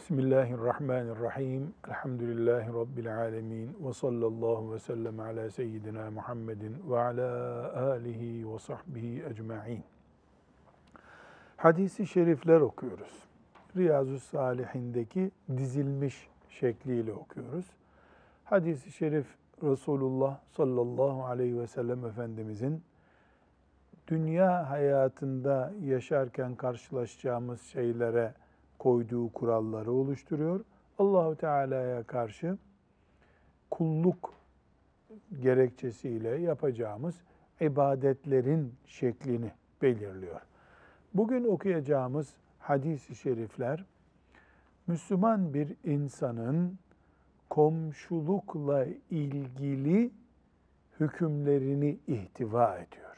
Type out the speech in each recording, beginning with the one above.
Bismillahirrahmanirrahim. Elhamdülillahi Rabbil alemin. Ve sallallahu ve sellem ala seyyidina Muhammedin ve ala alihi ve sahbihi ecma'in. Hadisi şerifler okuyoruz. Riyazu Salihindeki dizilmiş şekliyle okuyoruz. Hadisi şerif Resulullah sallallahu aleyhi ve sellem Efendimizin dünya hayatında yaşarken karşılaşacağımız şeylere koyduğu kuralları oluşturuyor. Allahu Teala'ya karşı kulluk gerekçesiyle yapacağımız ibadetlerin şeklini belirliyor. Bugün okuyacağımız hadis-i şerifler Müslüman bir insanın komşulukla ilgili hükümlerini ihtiva ediyor.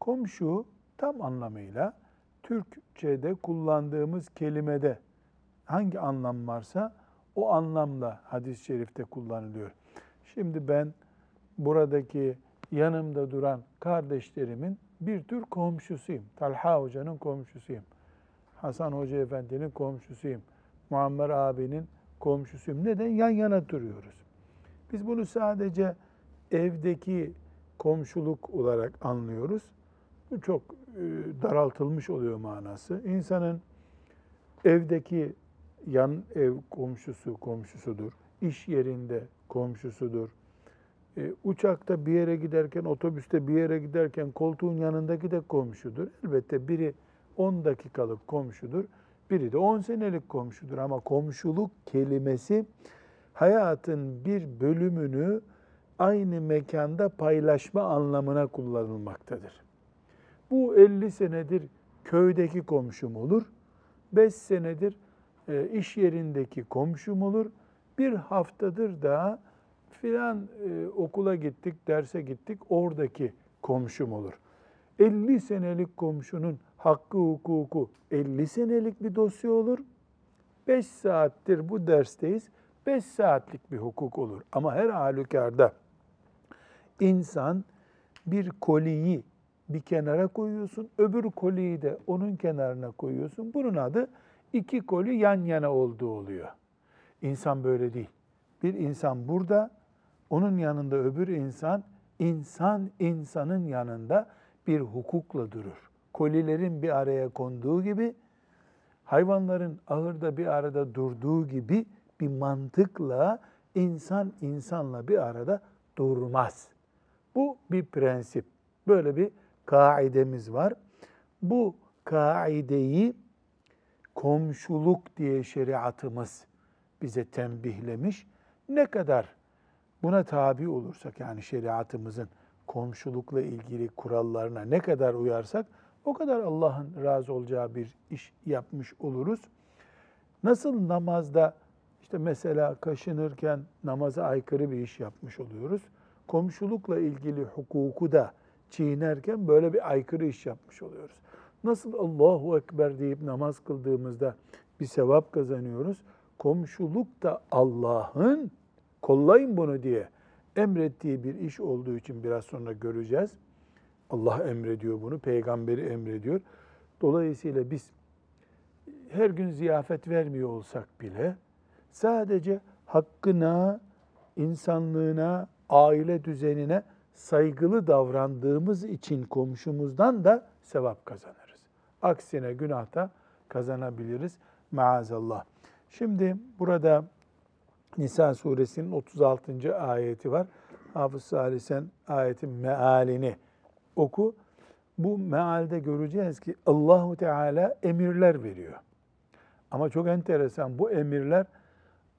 Komşu tam anlamıyla Türkçe'de kullandığımız kelimede hangi anlam varsa o anlamla hadis-i şerifte kullanılıyor. Şimdi ben buradaki yanımda duran kardeşlerimin bir tür komşusuyum. Talha Hoca'nın komşusuyum. Hasan Hoca Efendi'nin komşusuyum. Muammer abinin komşusuyum. Neden? Yan yana duruyoruz. Biz bunu sadece evdeki komşuluk olarak anlıyoruz. Çok e, daraltılmış oluyor manası. İnsanın evdeki yan ev komşusu komşusudur. İş yerinde komşusudur. E, uçakta bir yere giderken, otobüste bir yere giderken koltuğun yanındaki de komşudur. Elbette biri 10 dakikalık komşudur, biri de 10 senelik komşudur. Ama komşuluk kelimesi hayatın bir bölümünü aynı mekanda paylaşma anlamına kullanılmaktadır. Bu 50 senedir köydeki komşum olur. 5 senedir e, iş yerindeki komşum olur. Bir haftadır da filan e, okula gittik, derse gittik, oradaki komşum olur. 50 senelik komşunun hakkı hukuku 50 senelik bir dosya olur. 5 saattir bu dersteyiz. 5 saatlik bir hukuk olur. Ama her halükarda insan bir koliyi bir kenara koyuyorsun, öbür koliyi de onun kenarına koyuyorsun. Bunun adı iki koli yan yana olduğu oluyor. İnsan böyle değil. Bir insan burada, onun yanında öbür insan, insan insanın yanında bir hukukla durur. Kolilerin bir araya konduğu gibi, hayvanların ahırda bir arada durduğu gibi bir mantıkla insan insanla bir arada durmaz. Bu bir prensip. Böyle bir kaidemiz var. Bu kaideyi komşuluk diye şeriatımız bize tembihlemiş. Ne kadar buna tabi olursak yani şeriatımızın komşulukla ilgili kurallarına ne kadar uyarsak o kadar Allah'ın razı olacağı bir iş yapmış oluruz. Nasıl namazda işte mesela kaşınırken namaza aykırı bir iş yapmış oluyoruz. Komşulukla ilgili hukuku da çiğnerken böyle bir aykırı iş yapmış oluyoruz. Nasıl Allahu Ekber deyip namaz kıldığımızda bir sevap kazanıyoruz. Komşuluk da Allah'ın kollayın bunu diye emrettiği bir iş olduğu için biraz sonra göreceğiz. Allah emrediyor bunu, peygamberi emrediyor. Dolayısıyla biz her gün ziyafet vermiyor olsak bile sadece hakkına, insanlığına, aile düzenine saygılı davrandığımız için komşumuzdan da sevap kazanırız. Aksine günahta kazanabiliriz maazallah. Şimdi burada Nisa suresinin 36. ayeti var. Hafız Salih sen ayetin mealini oku. Bu mealde göreceğiz ki Allahu Teala emirler veriyor. Ama çok enteresan bu emirler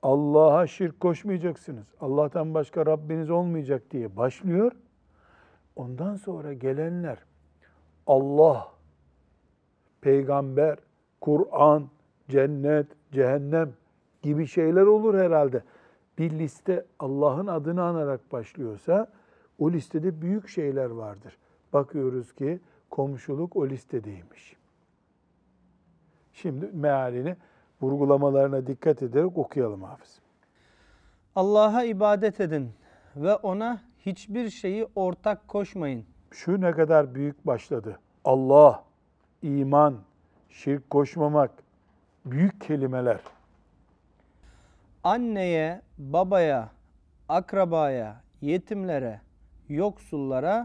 Allah'a şirk koşmayacaksınız. Allah'tan başka Rabbiniz olmayacak diye başlıyor. Ondan sonra gelenler Allah, peygamber, Kur'an, cennet, cehennem gibi şeyler olur herhalde. Bir liste Allah'ın adını anarak başlıyorsa o listede büyük şeyler vardır. Bakıyoruz ki komşuluk o listedeymiş. Şimdi mealini vurgulamalarına dikkat ederek okuyalım hafız. Allah'a ibadet edin ve ona hiçbir şeyi ortak koşmayın. Şu ne kadar büyük başladı. Allah, iman, şirk koşmamak, büyük kelimeler. anneye, babaya, akrabaya, yetimlere, yoksullara